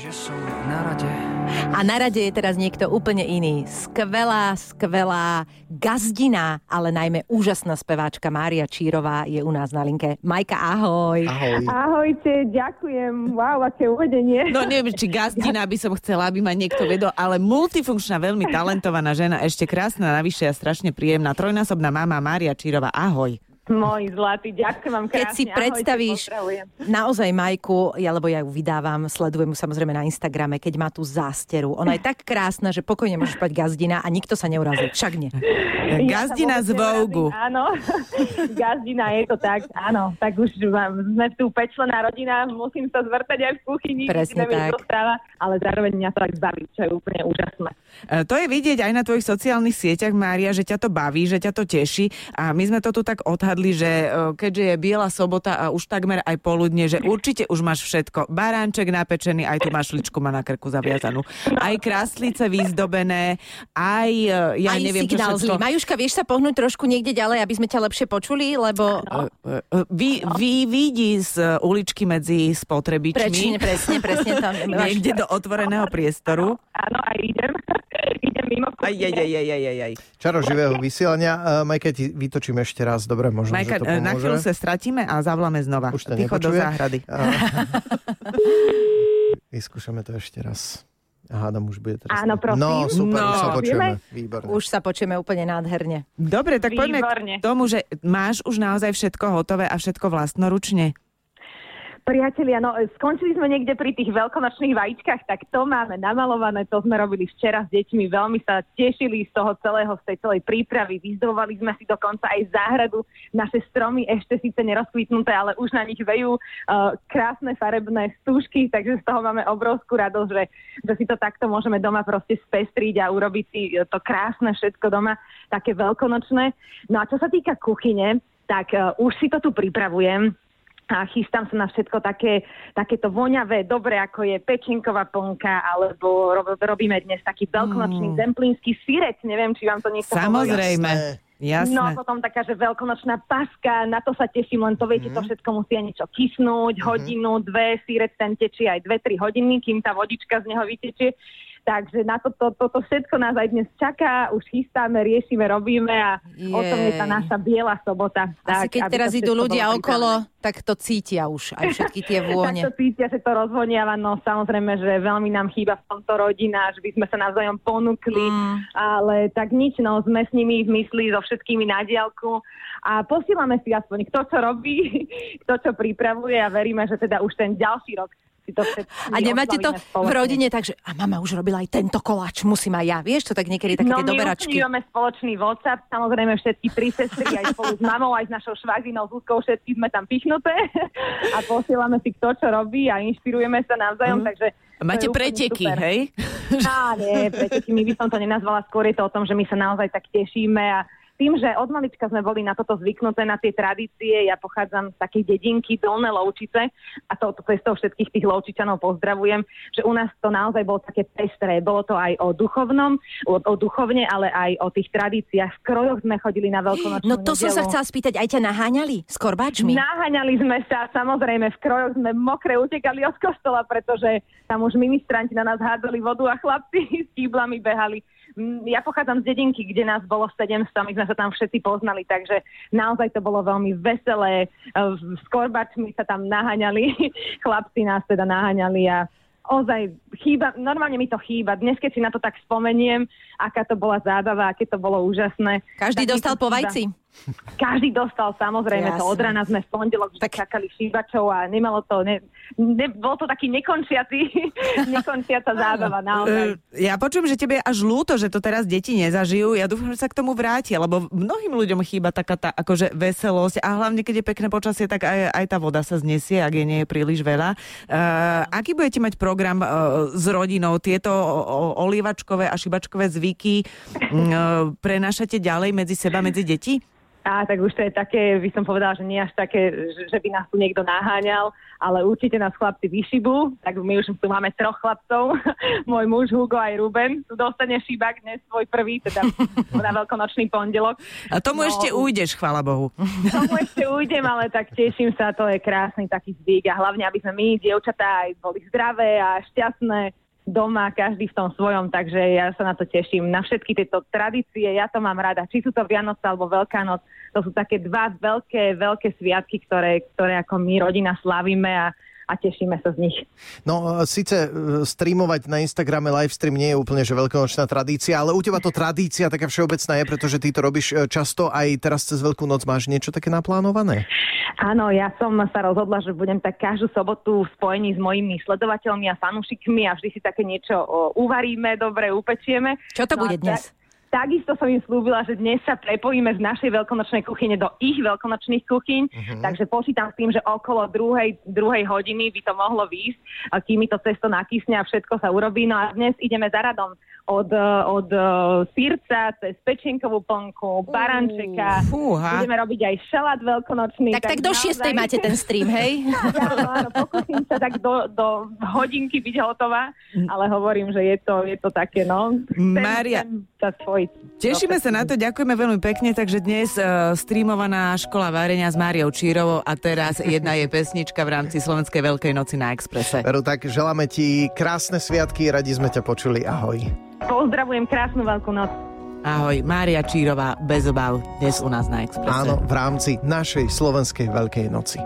že som na rade. A na rade je teraz niekto úplne iný. Skvelá, skvelá gazdina, ale najmä úžasná speváčka Mária Čírová je u nás na linke. Majka, ahoj. Ahoj. Ahojte, ďakujem. Wow, aké uvedenie. No neviem, či gazdina by som chcela, aby ma niekto vedol, ale multifunkčná, veľmi talentovaná žena, ešte krásna, navyše a strašne príjemná, trojnásobná mama Mária Čírová. Ahoj. Môj zlatý, ďakujem vám krásne. Keď si predstavíš Ahojte, naozaj Majku, ja, lebo ja ju vydávam, sledujem ju samozrejme na Instagrame, keď má tú zásteru. Ona je tak krásna, že pokojne môžeš pať gazdina a nikto sa neurazí. Však nie. Gazdina z Vogu. Áno, gazdina je to tak, áno. Tak už mám, sme tu pečlená rodina, musím sa zvrtať aj v kuchyni, Presne tak. Dostáva, ale zároveň mňa to tak baví, čo je úplne úžasné. E, To je vidieť aj na tvojich sociálnych sieťach, Mária, že ťa to baví, že ťa to teší. A my sme to tu tak odhadli, že e, keďže je biela sobota a už takmer aj poludne, že určite už máš všetko. Baránček napečený, aj tú mašličku má na krku zaviazanú. Aj kráslice vyzdobené, aj e, ja Aj neviem, čo signál všetko. zlý. Majuška, vieš sa pohnúť trošku niekde ďalej, aby sme ťa lepšie počuli, lebo... E, e, Vy, vy vidí z uličky medzi spotrebičmi. Presne, presne, presne tam. Niekde do otvoreného priestoru. Áno, aj idem. Idem mimo Aj, aj, aj, aj, aj, aj, aj. Čaro živého vysielania. Uh, Majke, ti vytočím ešte raz. Dobre, možno, Majka, že to e, na pomôže. chvíľu sa stratíme a zavoláme znova. Už to Ty chod do záhrady. A... Vyskúšame to ešte raz. Hádam, už bude teraz. Áno, prosím. No, super, No. už sa počujeme. Výborné. Už sa počujeme úplne nádherne. Dobre, tak poďme Výborne. k tomu, že máš už naozaj všetko hotové a všetko vlastnoručne. Priatelia, no skončili sme niekde pri tých veľkonočných vajíčkach, tak to máme namalované, to sme robili včera s deťmi, veľmi sa tešili z toho celého, z tej celej prípravy, vyzdobovali sme si dokonca aj záhradu, naše stromy ešte síce nerozkvitnuté, ale už na nich vejú uh, krásne farebné stúžky, takže z toho máme obrovskú radosť, že, že si to takto môžeme doma proste spestriť a urobiť si eh, to krásne všetko doma, také veľkonočné. No a čo sa týka kuchyne, tak uh, už si to tu pripravujem a chystám sa na všetko také, takéto voňavé, dobre ako je pečenková plnka, alebo rob, robíme dnes taký veľkonočný mm. zemplínsky sírec, neviem, či vám to hovorí. Samozrejme. Jasné. No a potom taká, že veľkonočná paska, na to sa teším, len to viete, to všetko musí aj niečo kysnúť, hodinu, dve, sírec ten tečie aj dve, tri hodiny, kým tá vodička z neho vytečie. Takže na toto to, to všetko nás aj dnes čaká, už chystáme, riešime, robíme a o tom je tá naša biela sobota. Asi keď teraz idú ľudia okolo, tak to cítia už, aj všetky tie vône. Tak to cítia, že to rozvoniava, no samozrejme, že veľmi nám chýba v tomto rodina, že by sme sa navzájom ponúkli, Mm. ale tak nič, no sme s nimi v mysli, so všetkými na diálku a posílame si aspoň kto čo robí, kto čo pripravuje a veríme, že teda už ten ďalší rok si to všetci A nemáte to oslavíme v spoločne. rodine, takže a mama už robila aj tento koláč, musím aj ja. Vieš, to tak niekedy také no, tie my doberačky. máme spoločný WhatsApp, samozrejme všetky tri sestry, aj spolu s mamou, aj s našou švaginou Zuzkou, všetky sme tam pichnuté a posielame si kto čo robí a inšpirujeme sa navzájom, takže to Máte preteky, super. hej? Á, nie, preteky, my by som to nenazvala, skôr je to o tom, že my sa naozaj tak tešíme a tým, že od malička sme boli na toto zvyknuté, na tie tradície, ja pochádzam z takej dedinky Dolné Lovčice a to, to cestou všetkých tých Lovčičanov pozdravujem, že u nás to naozaj bolo také pestré. Bolo to aj o duchovnom, o, o duchovne, ale aj o tých tradíciách. V krojoch sme chodili na veľkonočnú No to som sa nedelu. chcela spýtať, aj ťa naháňali s korbáčmi? Naháňali sme sa, samozrejme, v krojoch sme mokre utekali od kostola, pretože tam už ministranti na nás hádzali vodu a chlapci s kýblami behali. Ja pochádzam z dedinky, kde nás bolo 700, my sme sa tam všetci poznali, takže naozaj to bolo veľmi veselé. E, S korbačmi sa tam naháňali, chlapci nás teda naháňali a ozaj chýba, normálne mi to chýba. Dnes, keď si na to tak spomeniem, aká to bola zábava, aké to bolo úžasné. Každý tak mi dostal to po vajci? Každý dostal, samozrejme, to Jasné. od rána sme v pondelok tak... Čakali šíbačov a nemalo to, ne, ne, bol to taký nekončiaci, nekončiaca zábava, naozaj. E, Ja počujem, že tebe je až ľúto, že to teraz deti nezažijú. Ja dúfam, že sa k tomu vrátia, lebo mnohým ľuďom chýba taká tá akože veselosť a hlavne, keď je pekné počasie, tak aj, aj tá voda sa znesie, ak je nie je príliš veľa. Uh, aký budete mať program uh, s rodinou? Tieto o- o- olievačkové a šibačkové zvyky uh, prenášate ďalej medzi seba, medzi deti? Á, tak už to je také, by som povedala, že nie až také, že, by nás tu niekto naháňal, ale určite nás chlapci vyšibú, tak my už tu máme troch chlapcov, môj muž Hugo aj Ruben, tu dostane šibak dnes svoj prvý, teda na veľkonočný pondelok. A tomu no, ešte ujdeš, chvála Bohu. Tomu ešte ujdem, ale tak teším sa, to je krásny taký zvyk a hlavne, aby sme my, dievčatá, aj boli zdravé a šťastné, doma, každý v tom svojom, takže ja sa na to teším. Na všetky tieto tradície, ja to mám rada. Či sú to Vianoce alebo Veľká noc, to sú také dva veľké, veľké sviatky, ktoré, ktoré ako my rodina slavíme a a tešíme sa z nich. No, e, síce e, streamovať na Instagrame livestream nie je úplne že veľkonočná tradícia, ale u teba to tradícia taká všeobecná je, pretože ty to robíš e, často aj teraz cez Veľkú noc. Máš niečo také naplánované? Áno, ja som sa rozhodla, že budem tak každú sobotu v spojení s mojimi sledovateľmi a fanúšikmi a vždy si také niečo uvaríme, dobre upečieme. Čo to no bude dnes? Takisto som im slúbila, že dnes sa prepojíme z našej veľkonočnej kuchyne do ich veľkonočných kuchyň, uh-huh. takže počítam s tým, že okolo druhej, druhej hodiny by to mohlo výjsť, kým mi to cesto nakysne a všetko sa urobí. No a dnes ideme za radom od, od uh, sírca cez pečenkovú plnku, barančeka. Fúha. Budeme robiť aj šalát veľkonočný. Tak, tak, tak do šiestej máte ten stream, hej? áno, áno, pokúsim sa tak do, do hodinky byť hotová, ale hovorím, že je to, je to také, no. Mária, Tešíme sa na to, ďakujeme veľmi pekne, takže dnes uh, streamovaná škola várenia s Máriou Čírovou a teraz jedna je pesnička v rámci Slovenskej Veľkej noci na Exprese. Veru, tak želáme ti krásne sviatky, radi sme ťa počuli, ahoj. Pozdravujem krásnu veľkú noc. Ahoj, Mária Čírová, bez obav, dnes u nás na Expresse. Áno, v rámci našej slovenskej Veľkej noci.